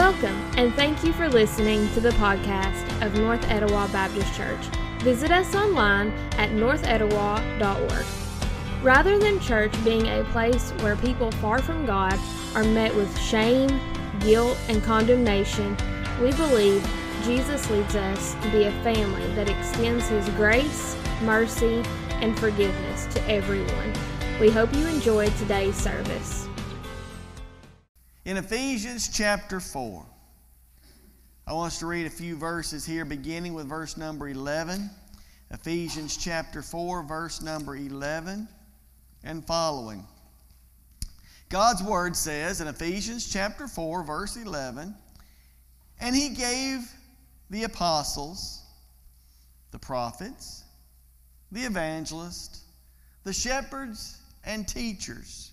Welcome, and thank you for listening to the podcast of North Etowah Baptist Church. Visit us online at northetowah.org. Rather than church being a place where people far from God are met with shame, guilt, and condemnation, we believe Jesus leads us to be a family that extends His grace, mercy, and forgiveness to everyone. We hope you enjoyed today's service. In Ephesians chapter 4, I want us to read a few verses here, beginning with verse number 11. Ephesians chapter 4, verse number 11 and following. God's word says in Ephesians chapter 4, verse 11, and he gave the apostles, the prophets, the evangelists, the shepherds, and teachers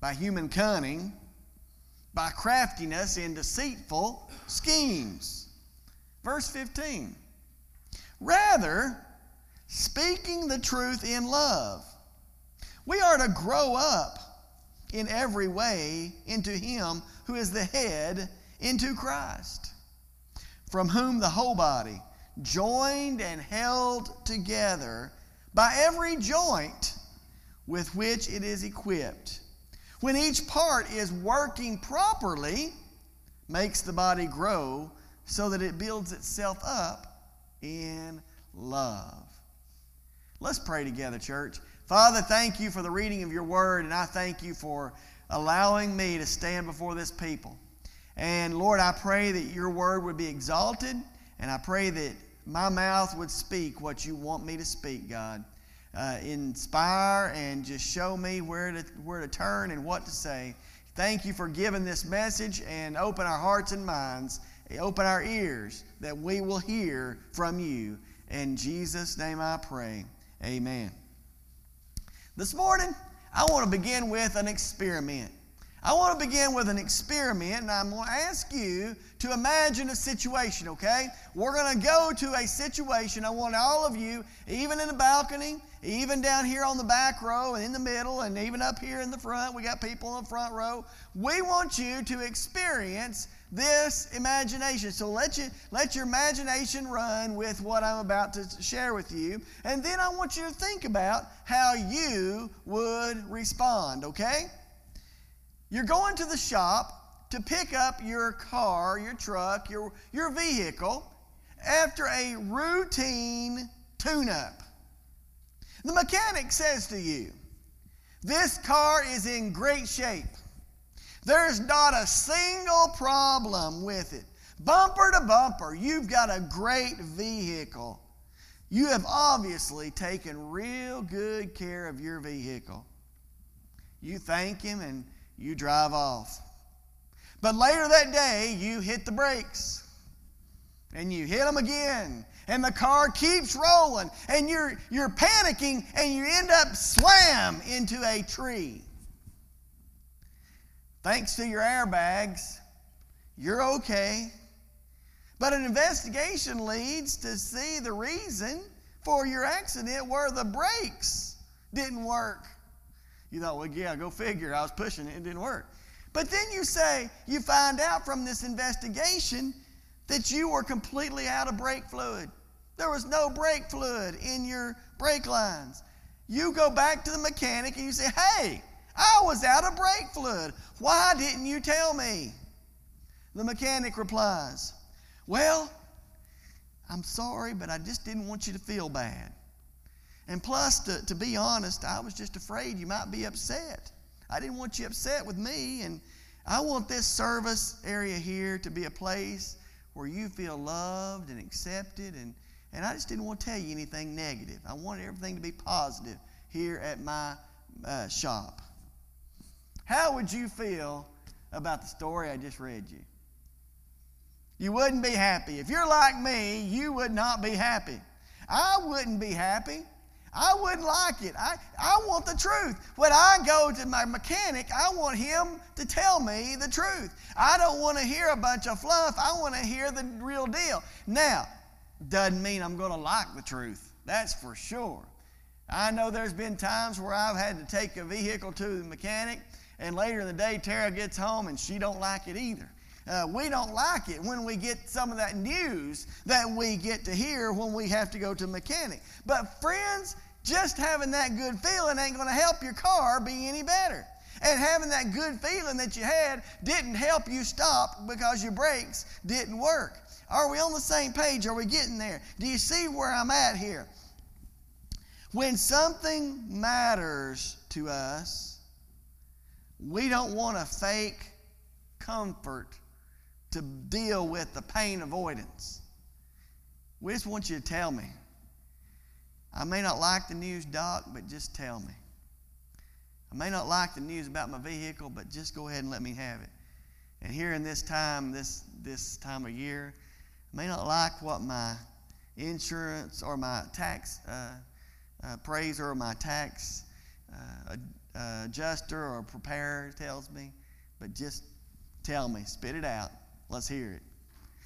by human cunning, by craftiness in deceitful schemes. Verse 15. Rather, speaking the truth in love, we are to grow up in every way into Him who is the head, into Christ, from whom the whole body, joined and held together by every joint with which it is equipped, when each part is working properly, makes the body grow so that it builds itself up in love. Let's pray together, church. Father, thank you for the reading of your word, and I thank you for allowing me to stand before this people. And Lord, I pray that your word would be exalted, and I pray that my mouth would speak what you want me to speak, God. Uh, inspire and just show me where to, where to turn and what to say. Thank you for giving this message and open our hearts and minds, open our ears that we will hear from you. In Jesus' name I pray. Amen. This morning, I want to begin with an experiment. I want to begin with an experiment, and I'm going to ask you to imagine a situation, okay? We're going to go to a situation. I want all of you, even in the balcony, even down here on the back row, and in the middle, and even up here in the front, we got people in the front row. We want you to experience this imagination. So let you let your imagination run with what I'm about to share with you, and then I want you to think about how you would respond, okay? You're going to the shop to pick up your car, your truck, your, your vehicle after a routine tune up. The mechanic says to you, This car is in great shape. There's not a single problem with it. Bumper to bumper, you've got a great vehicle. You have obviously taken real good care of your vehicle. You thank him and you drive off. But later that day, you hit the brakes and you hit them again. And the car keeps rolling, and you're, you're panicking, and you end up slam into a tree. Thanks to your airbags, you're okay. But an investigation leads to see the reason for your accident where the brakes didn't work. You thought, well, yeah, go figure. I was pushing it, it didn't work. But then you say, you find out from this investigation that you were completely out of brake fluid. There was no brake fluid in your brake lines. You go back to the mechanic and you say, hey, I was out of brake fluid. Why didn't you tell me? The mechanic replies, well, I'm sorry, but I just didn't want you to feel bad. And plus, to, to be honest, I was just afraid you might be upset. I didn't want you upset with me, and I want this service area here to be a place where you feel loved and accepted, and, and I just didn't want to tell you anything negative. I wanted everything to be positive here at my uh, shop. How would you feel about the story I just read you. You wouldn't be happy. If you're like me, you would not be happy. I wouldn't be happy. I wouldn't like it. I, I want the truth. When I go to my mechanic, I want him to tell me the truth. I don't want to hear a bunch of fluff. I want to hear the real deal. Now, doesn't mean I'm going to like the truth. That's for sure. I know there's been times where I've had to take a vehicle to the mechanic, and later in the day, Tara gets home and she don't like it either. Uh, we don't like it when we get some of that news that we get to hear when we have to go to mechanic. But friends, just having that good feeling ain't going to help your car be any better. And having that good feeling that you had didn't help you stop because your brakes didn't work. Are we on the same page? Are we getting there? Do you see where I'm at here? When something matters to us, we don't want a fake comfort to deal with the pain avoidance. We just want you to tell me. I may not like the news, Doc, but just tell me. I may not like the news about my vehicle, but just go ahead and let me have it. And here in this time, this, this time of year, I may not like what my insurance or my tax uh, appraiser or my tax uh, adjuster or preparer tells me, but just tell me, spit it out. Let's hear it.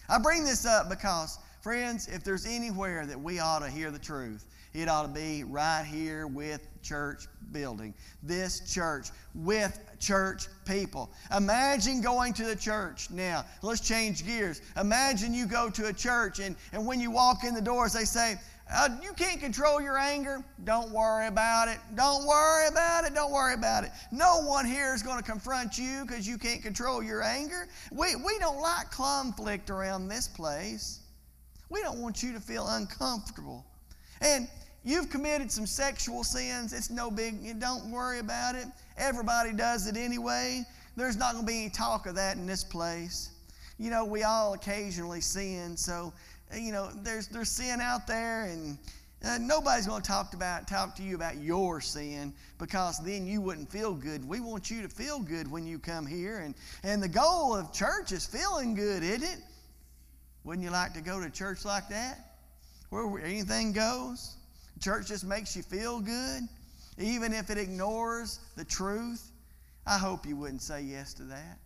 I bring this up because, friends, if there's anywhere that we ought to hear the truth, it ought to be right here with church building. This church with church people. Imagine going to the church. Now, let's change gears. Imagine you go to a church and, and when you walk in the doors, they say, uh, you can't control your anger. Don't worry about it. Don't worry about it. Don't worry about it. No one here is going to confront you because you can't control your anger. We, we don't like conflict around this place. We don't want you to feel uncomfortable. And you've committed some sexual sins. It's no big, don't worry about it. Everybody does it anyway. There's not going to be any talk of that in this place. You know, we all occasionally sin, so you know, there's, there's sin out there, and uh, nobody's going to talk about talk to you about your sin because then you wouldn't feel good. We want you to feel good when you come here, and and the goal of church is feeling good, isn't it? Wouldn't you like to go to church like that, where anything goes? Church just makes you feel good, even if it ignores the truth. I hope you wouldn't say yes to that.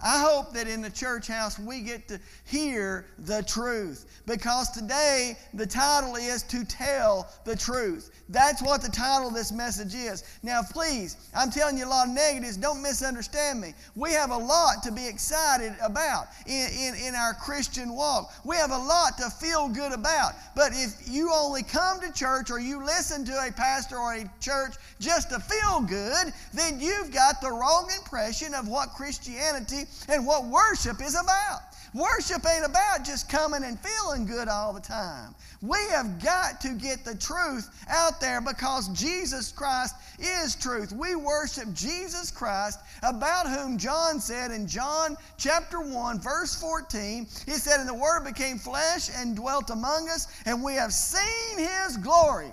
I hope that in the church house we get to hear the truth because today the title is to tell the truth. That's what the title of this message is. Now, please, I'm telling you a lot of negatives. Don't misunderstand me. We have a lot to be excited about in, in, in our Christian walk. We have a lot to feel good about. But if you only come to church or you listen to a pastor or a church just to feel good, then you've got the wrong impression of what Christianity and what worship is about. Worship ain't about just coming and feeling good all the time. We have got to get the truth out there because Jesus Christ is truth. We worship Jesus Christ, about whom John said in John chapter 1, verse 14, he said, And the Word became flesh and dwelt among us, and we have seen his glory.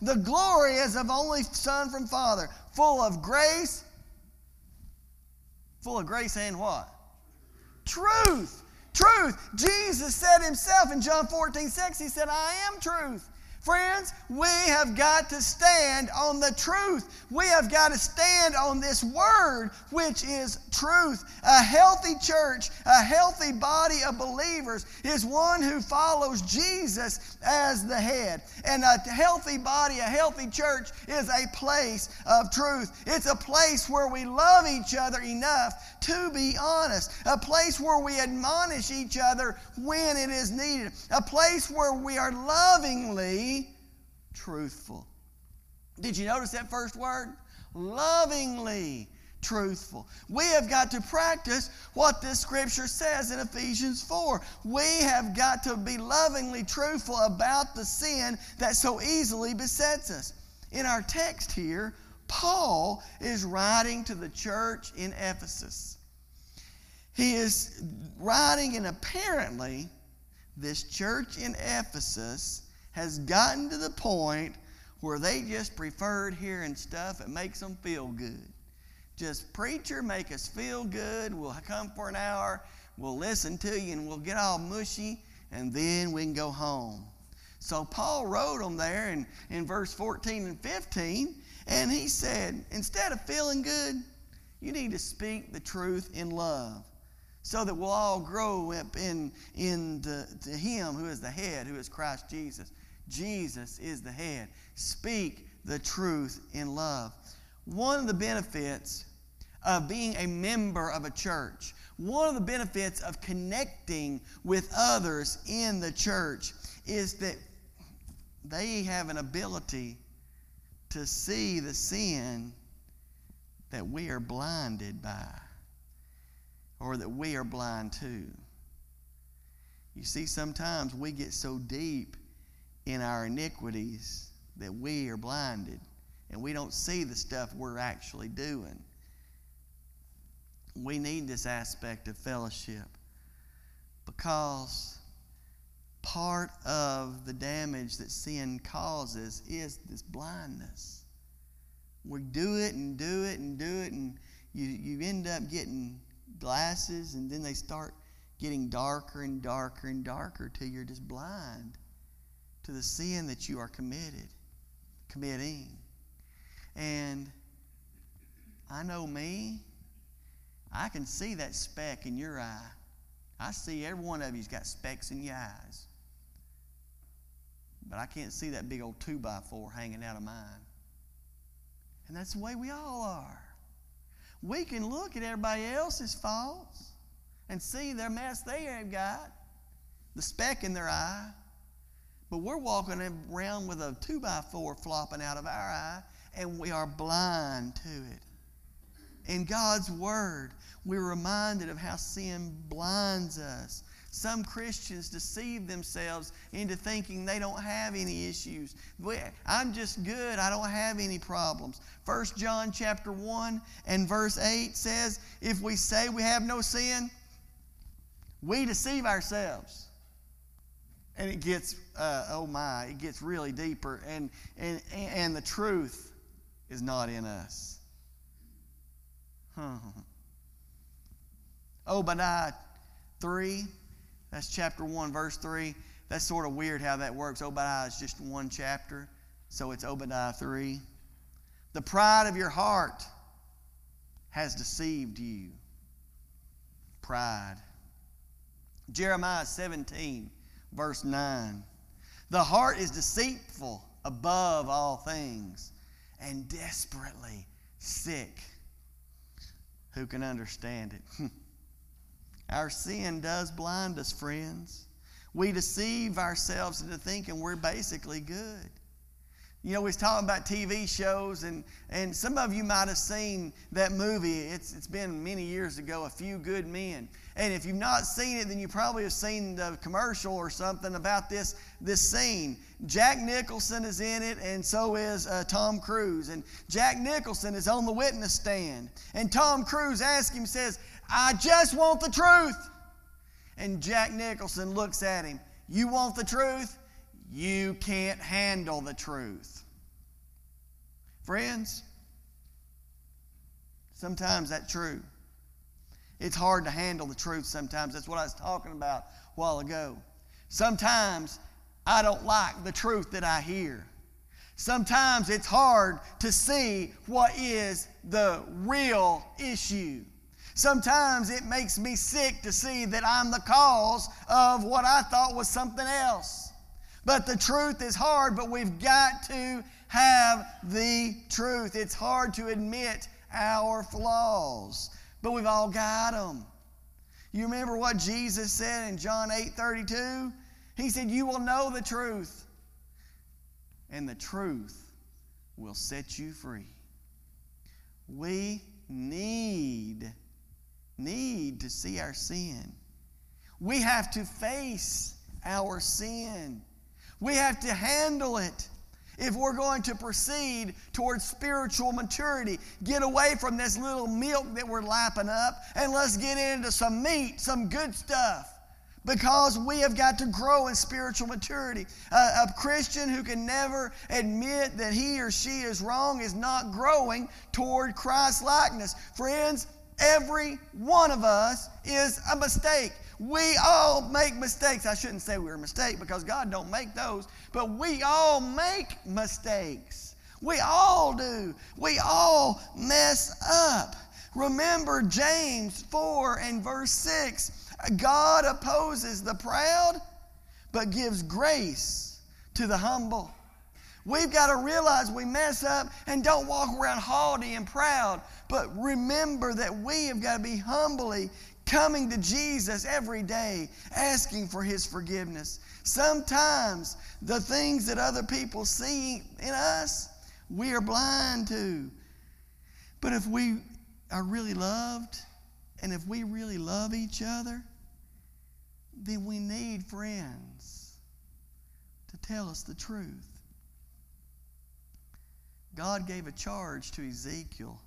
The glory as of only Son from Father, full of grace, full of grace and what? Truth. Truth. Jesus said himself in John 14, 6, he said, I am truth. Friends, we have got to stand on the truth. We have got to stand on this word, which is truth. A healthy church, a healthy body of believers is one who follows Jesus as the head. And a healthy body, a healthy church is a place of truth. It's a place where we love each other enough to be honest, a place where we admonish each other when it is needed, a place where we are lovingly truthful. Did you notice that first word? Lovingly truthful. We have got to practice what this scripture says in Ephesians 4. We have got to be lovingly truthful about the sin that so easily besets us. In our text here, Paul is writing to the church in Ephesus. He is writing, and apparently, this church in Ephesus has gotten to the point where they just preferred hearing stuff that makes them feel good. Just preacher, make us feel good. We'll come for an hour. We'll listen to you and we'll get all mushy and then we can go home. So Paul wrote them there in, in verse 14 and 15, and he said, instead of feeling good, you need to speak the truth in love so that we'll all grow up in, in the, to Him who is the head, who is Christ Jesus. Jesus is the head. Speak the truth in love. One of the benefits of being a member of a church, one of the benefits of connecting with others in the church is that they have an ability to see the sin that we are blinded by or that we are blind to. You see, sometimes we get so deep in our iniquities that we are blinded and we don't see the stuff we're actually doing. We need this aspect of fellowship because part of the damage that sin causes is this blindness. We do it and do it and do it, and you, you end up getting glasses, and then they start getting darker and darker and darker till you're just blind to the sin that you are committed, committing. And I know me, I can see that speck in your eye. I see every one of you's got specks in your eyes. But I can't see that big old two by four hanging out of mine. And that's the way we all are. We can look at everybody else's faults and see their mess they have got, the speck in their eye. But we're walking around with a two by four flopping out of our eye, and we are blind to it. In God's Word, we're reminded of how sin blinds us some Christians deceive themselves into thinking they don't have any issues. I'm just good. I don't have any problems. 1 John chapter 1 and verse 8 says, if we say we have no sin, we deceive ourselves. And it gets, uh, oh my, it gets really deeper. And, and, and the truth is not in us. Huh. Obadiah 3 that's chapter 1, verse 3. That's sort of weird how that works. Obadiah is just one chapter, so it's Obadiah 3. The pride of your heart has deceived you. Pride. Jeremiah 17, verse 9. The heart is deceitful above all things and desperately sick. Who can understand it? Our sin does blind us, friends. We deceive ourselves into thinking we're basically good. You know, we was talking about TV shows, and, and some of you might have seen that movie. It's, it's been many years ago, A Few Good Men. And if you've not seen it, then you probably have seen the commercial or something about this, this scene. Jack Nicholson is in it, and so is uh, Tom Cruise. And Jack Nicholson is on the witness stand. And Tom Cruise asks him, says, I just want the truth. And Jack Nicholson looks at him. You want the truth? You can't handle the truth. Friends, sometimes that's true. It's hard to handle the truth sometimes. That's what I was talking about a while ago. Sometimes I don't like the truth that I hear. Sometimes it's hard to see what is the real issue. Sometimes it makes me sick to see that I'm the cause of what I thought was something else. But the truth is hard, but we've got to have the truth. It's hard to admit our flaws, but we've all got them. You remember what Jesus said in John 8 32? He said, You will know the truth, and the truth will set you free. We need need to see our sin. We have to face our sin. We have to handle it if we're going to proceed towards spiritual maturity. Get away from this little milk that we're lapping up and let's get into some meat, some good stuff. because we have got to grow in spiritual maturity. a, Christian who can never admit that he or she is wrong is not growing toward Christ likeness. Friends, every one of us is a mistake. We all make mistakes. I shouldn't say we're a mistake because God don't make those, but we all make mistakes. We all do. We all mess up. Remember James 4 and verse 6 God opposes the proud, but gives grace to the humble. We've got to realize we mess up and don't walk around haughty and proud, but remember that we have got to be humbly coming to Jesus every day, asking for His forgiveness. Sometimes the things that other people see in us, we are blind to. But if we are really loved, and if we really love each other, then we need friends to tell us the truth. God gave a charge to Ezekiel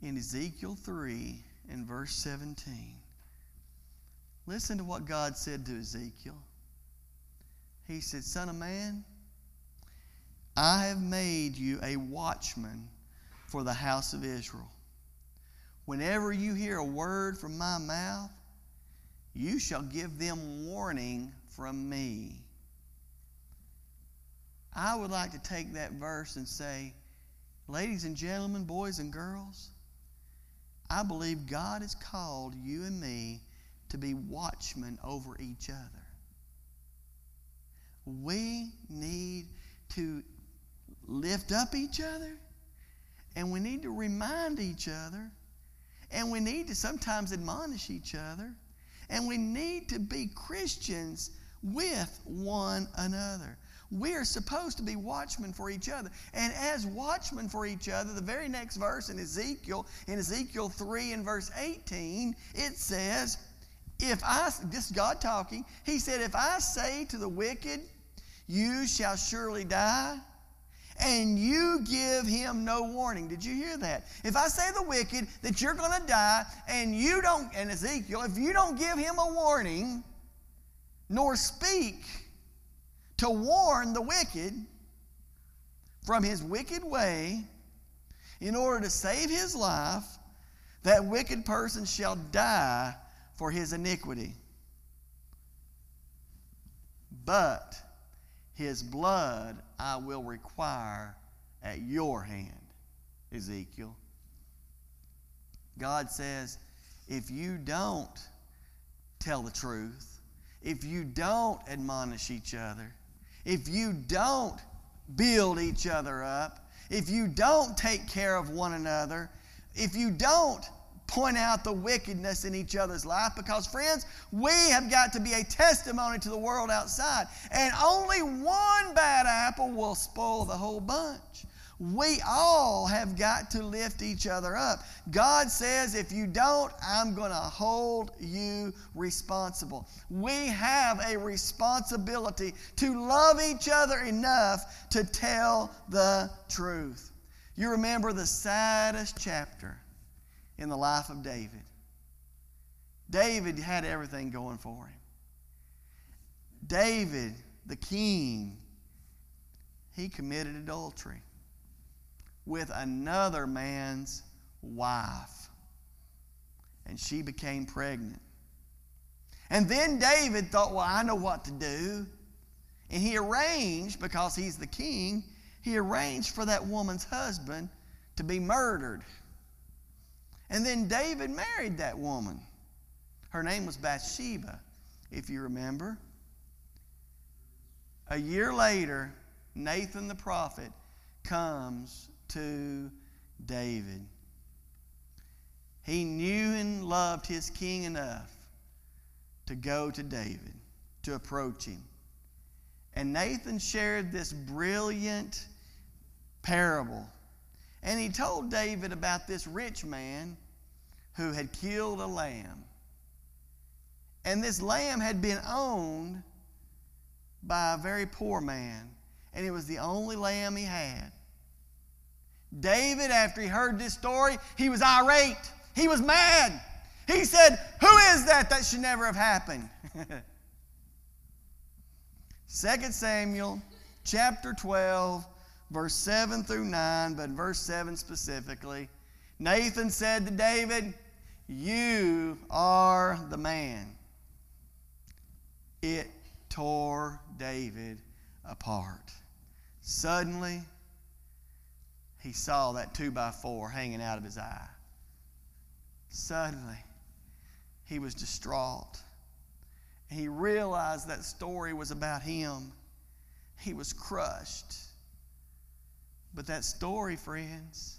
in Ezekiel 3 and verse 17. Listen to what God said to Ezekiel. He said, Son of man, I have made you a watchman for the house of Israel. Whenever you hear a word from my mouth, you shall give them warning from me. I would like to take that verse and say, ladies and gentlemen, boys and girls, I believe God has called you and me to be watchmen over each other. We need to lift up each other and we need to remind each other. And we need to sometimes admonish each other. And we need to be Christians with one another. We are supposed to be watchmen for each other. And as watchmen for each other, the very next verse in Ezekiel, in Ezekiel 3 and verse 18, it says, If I, this is God talking, He said, If I say to the wicked, You shall surely die, and you give him no warning. Did you hear that? If I say the wicked that you're going to die and you don't, and Ezekiel, if you don't give him a warning, nor speak to warn the wicked from his wicked way in order to save his life, that wicked person shall die for his iniquity. But his blood I will require at your hand, Ezekiel. God says, if you don't tell the truth, if you don't admonish each other, if you don't build each other up, if you don't take care of one another, if you don't point out the wickedness in each other's life because, friends, we have got to be a testimony to the world outside. And only one bad apple will spoil the whole bunch. We all have got to lift each other up. God says, if you don't, I'm going to hold you responsible. We have a responsibility to love each other enough to tell the truth. You remember the saddest chapter in the life of David. David had everything going for him. David, the king, he committed adultery with another man's wife. And she became pregnant. And then David thought, well, I know what to do. And he arranged, because he's the king, he arranged for that woman's husband to be murdered. And then David married that woman. Her name was Bathsheba, if you remember. A year later, Nathan the prophet comes to David. He knew and loved his king enough to go to David, to approach him. And Nathan shared this brilliant parable and he told David about this rich man who had killed a lamb. And this lamb had been owned by a very poor man, and it was the only lamb he had. David, after he heard this story, he was irate. He was mad. He said, Who is that that should never have happened? 2 Samuel chapter 12, verse 7 through 9, but verse 7 specifically. Nathan said to David, You are the man. It tore David apart. Suddenly, he saw that two by four hanging out of his eye. Suddenly, he was distraught. He realized that story was about him. He was crushed. But that story, friends,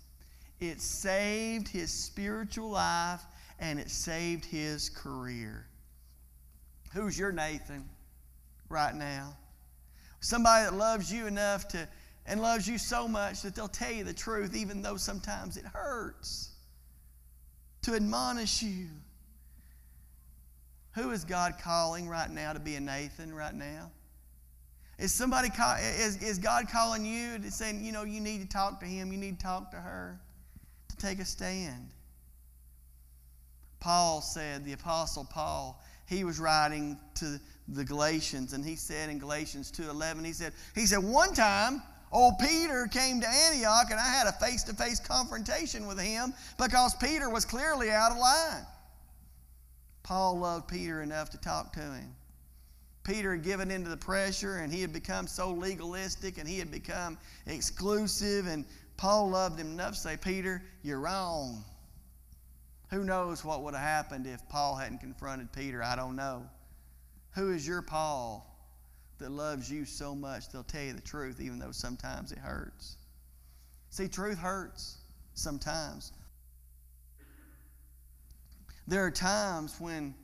it saved his spiritual life and it saved his career. Who's your Nathan right now? Somebody that loves you enough to and loves you so much that they'll tell you the truth, even though sometimes it hurts, to admonish you. Who is God calling right now to be a Nathan right now? Is somebody call, is, is God calling you to saying, you know, you need to talk to him, you need to talk to her, to take a stand? Paul said, the apostle Paul, he was writing to the Galatians, and he said in Galatians 2:11, he said, he said, one time Old Peter came to Antioch, and I had a face to face confrontation with him because Peter was clearly out of line. Paul loved Peter enough to talk to him. Peter had given in to the pressure, and he had become so legalistic and he had become exclusive. And Paul loved him enough to say, Peter, you're wrong. Who knows what would have happened if Paul hadn't confronted Peter? I don't know. Who is your Paul? That loves you so much, they'll tell you the truth, even though sometimes it hurts. See, truth hurts sometimes. There are times when,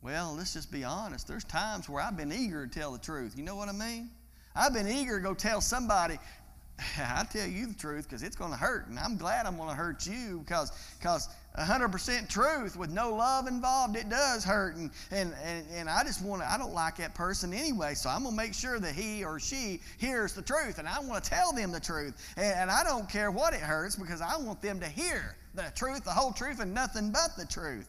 well, let's just be honest. There's times where I've been eager to tell the truth. You know what I mean? I've been eager to go tell somebody, I tell you the truth because it's going to hurt, and I'm glad I'm going to hurt you because because 100% truth with no love involved, it does hurt, and and and, and I just want to. I don't like that person anyway, so I'm going to make sure that he or she hears the truth, and I want to tell them the truth, and, and I don't care what it hurts because I want them to hear the truth, the whole truth, and nothing but the truth.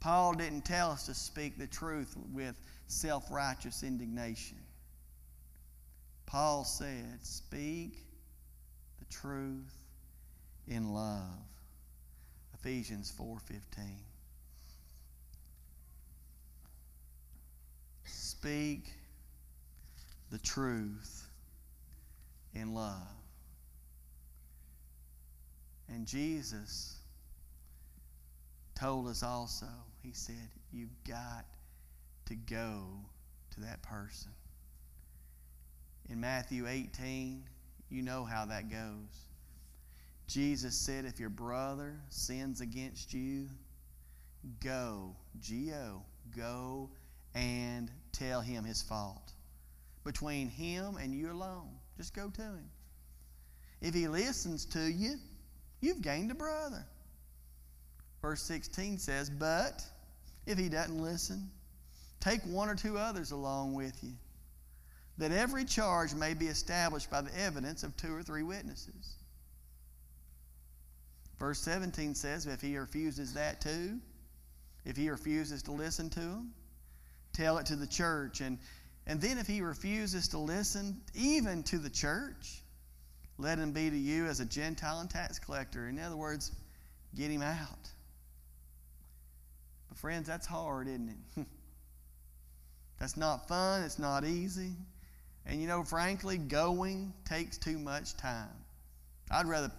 Paul didn't tell us to speak the truth with self-righteous indignation. Paul said, Speak the truth in love. Ephesians 4:15. Speak the truth in love. And Jesus told us also, He said, You've got to go to that person. In Matthew 18, you know how that goes. Jesus said, If your brother sins against you, go, G O, go and tell him his fault. Between him and you alone. Just go to him. If he listens to you, you've gained a brother. Verse 16 says, But if he doesn't listen, take one or two others along with you that every charge may be established by the evidence of two or three witnesses. Verse 17 says, if he refuses that too, if he refuses to listen to him, tell it to the church. And, and then if he refuses to listen even to the church, let him be to you as a Gentile and tax collector. In other words, get him out. But, friends, that's hard, isn't it? that's not fun. It's not easy. And you know, frankly, going takes too much time. I'd rather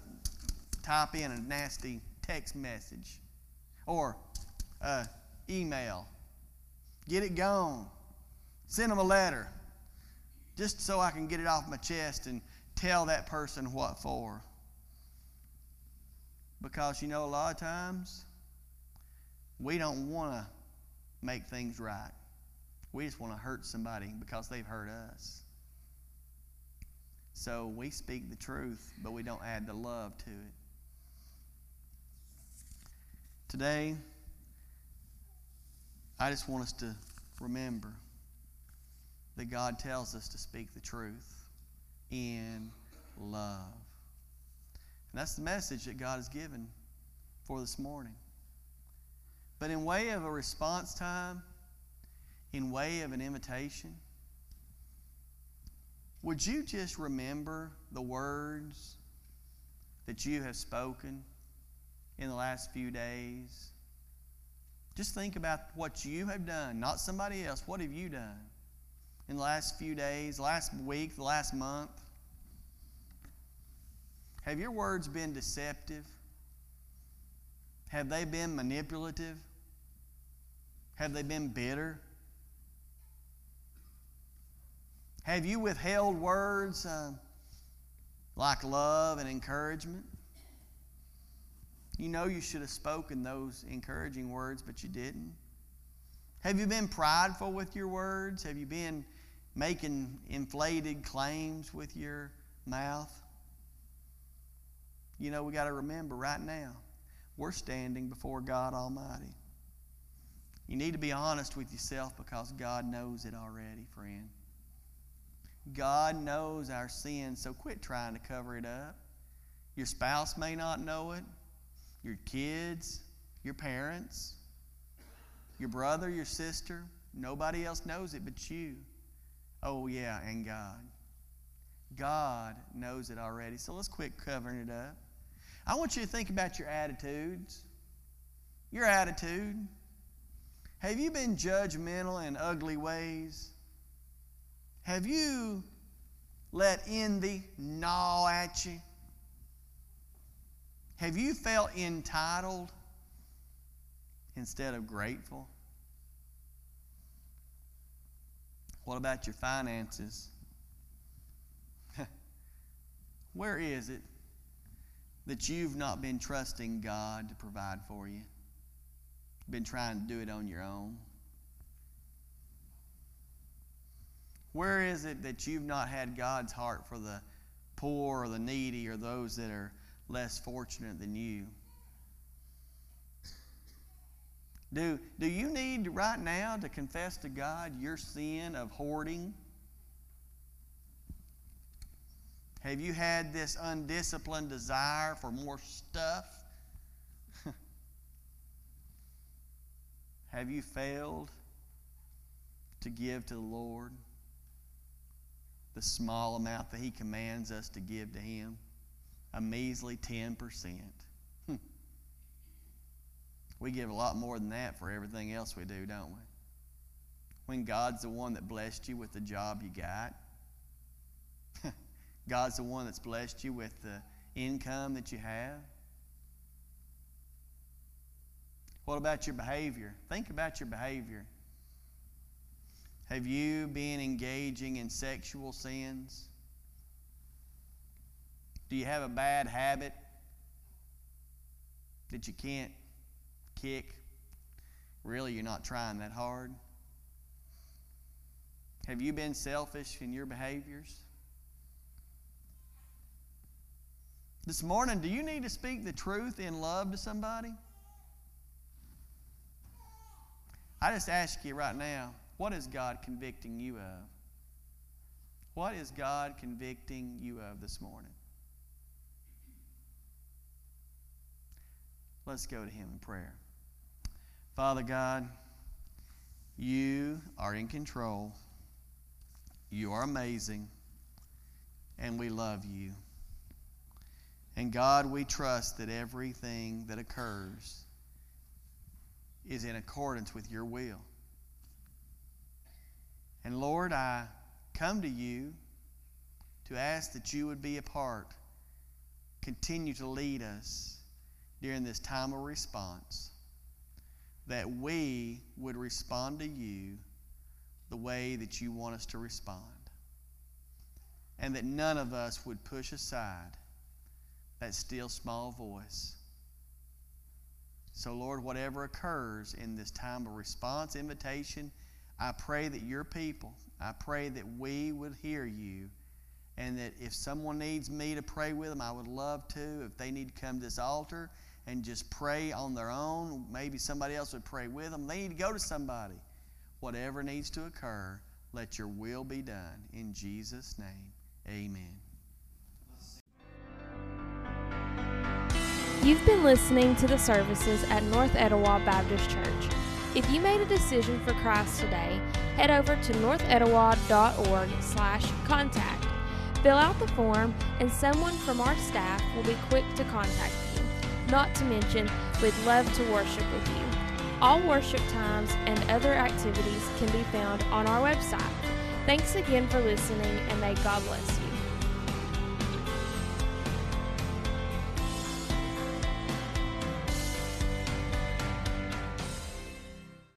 type in a nasty text message or uh, email. Get it gone. Send them a letter just so I can get it off my chest and tell that person what for. Because, you know, a lot of times we don't want to make things right. We just want to hurt somebody because they've hurt us. So we speak the truth, but we don't add the love to it. Today, I just want us to remember that God tells us to speak the truth in love. And that's the message that God has given for this morning. But in way of a response time, in way of an invitation, would you just remember the words that you have spoken in the last few days? Just think about what you have done, not somebody else. What have you done in the last few days, last week, the last month? Have your words been deceptive? Have they been manipulative? Have they been bitter? Have you withheld words uh, like love and encouragement? You know you should have spoken those encouraging words, but you didn't. Have you been prideful with your words? Have you been making inflated claims with your mouth? You know, we got to remember right now, we're standing before God Almighty. You need to be honest with yourself because God knows it already, friend. God knows our sins, so quit trying to cover it up. Your spouse may not know it your kids, your parents, your brother, your sister. Nobody else knows it but you. Oh, yeah, and God. God knows it already. So let's quit covering it up. I want you to think about your attitudes. Your attitude. Have you been judgmental in ugly ways? Have you let envy gnaw at you? Have you felt entitled instead of grateful? What about your finances? Where is it that you've not been trusting God to provide for you? Been trying to do it on your own? Where is it that you've not had God's heart for the poor or the needy or those that are less fortunate than you. Do, do you need right now to confess to God your sin of hoarding? Have you had this undisciplined desire for more stuff? Have you failed to give to the Lord the small amount that He commands us to give to Him? A measly 10%. Hmm. We give a lot more than that for everything else we do, don't we? When God's the one that blessed you with the job you got, God's the one that's blessed you with the income that you have. What about your behavior? Think about your behavior. Have you been engaging in sexual sins? Do you have a bad habit that you can't kick? Really, you're not trying that hard? Have you been selfish in your behaviors? This morning, do you need to speak the truth in love to somebody? I just ask you right now, what is God convicting you of? What is God convicting you of this morning? Let's go to Him in prayer. Father God, you are in control. You are amazing. And we love you. And God, we trust that everything that occurs is in accordance with your will. And Lord, I come to you to ask that you would be a part, continue to lead us during this time of response that we would respond to you the way that you want us to respond. And that none of us would push aside that still small voice. So, Lord, whatever occurs in this time of response, invitation, I pray that your people, I pray that we would hear you and that if someone needs me to pray with them, I would love to. If they need to come to this altar, and just pray on their own. Maybe somebody else would pray with them. They need to go to somebody. Whatever needs to occur, let your will be done. In Jesus' name, amen. You've been listening to the services at North Etowah Baptist Church. If you made a decision for Christ today, head over to northetowah.org slash contact. Fill out the form and someone from our staff will be quick to contact you. Not to mention, we'd love to worship with you. All worship times and other activities can be found on our website. Thanks again for listening and may God bless you.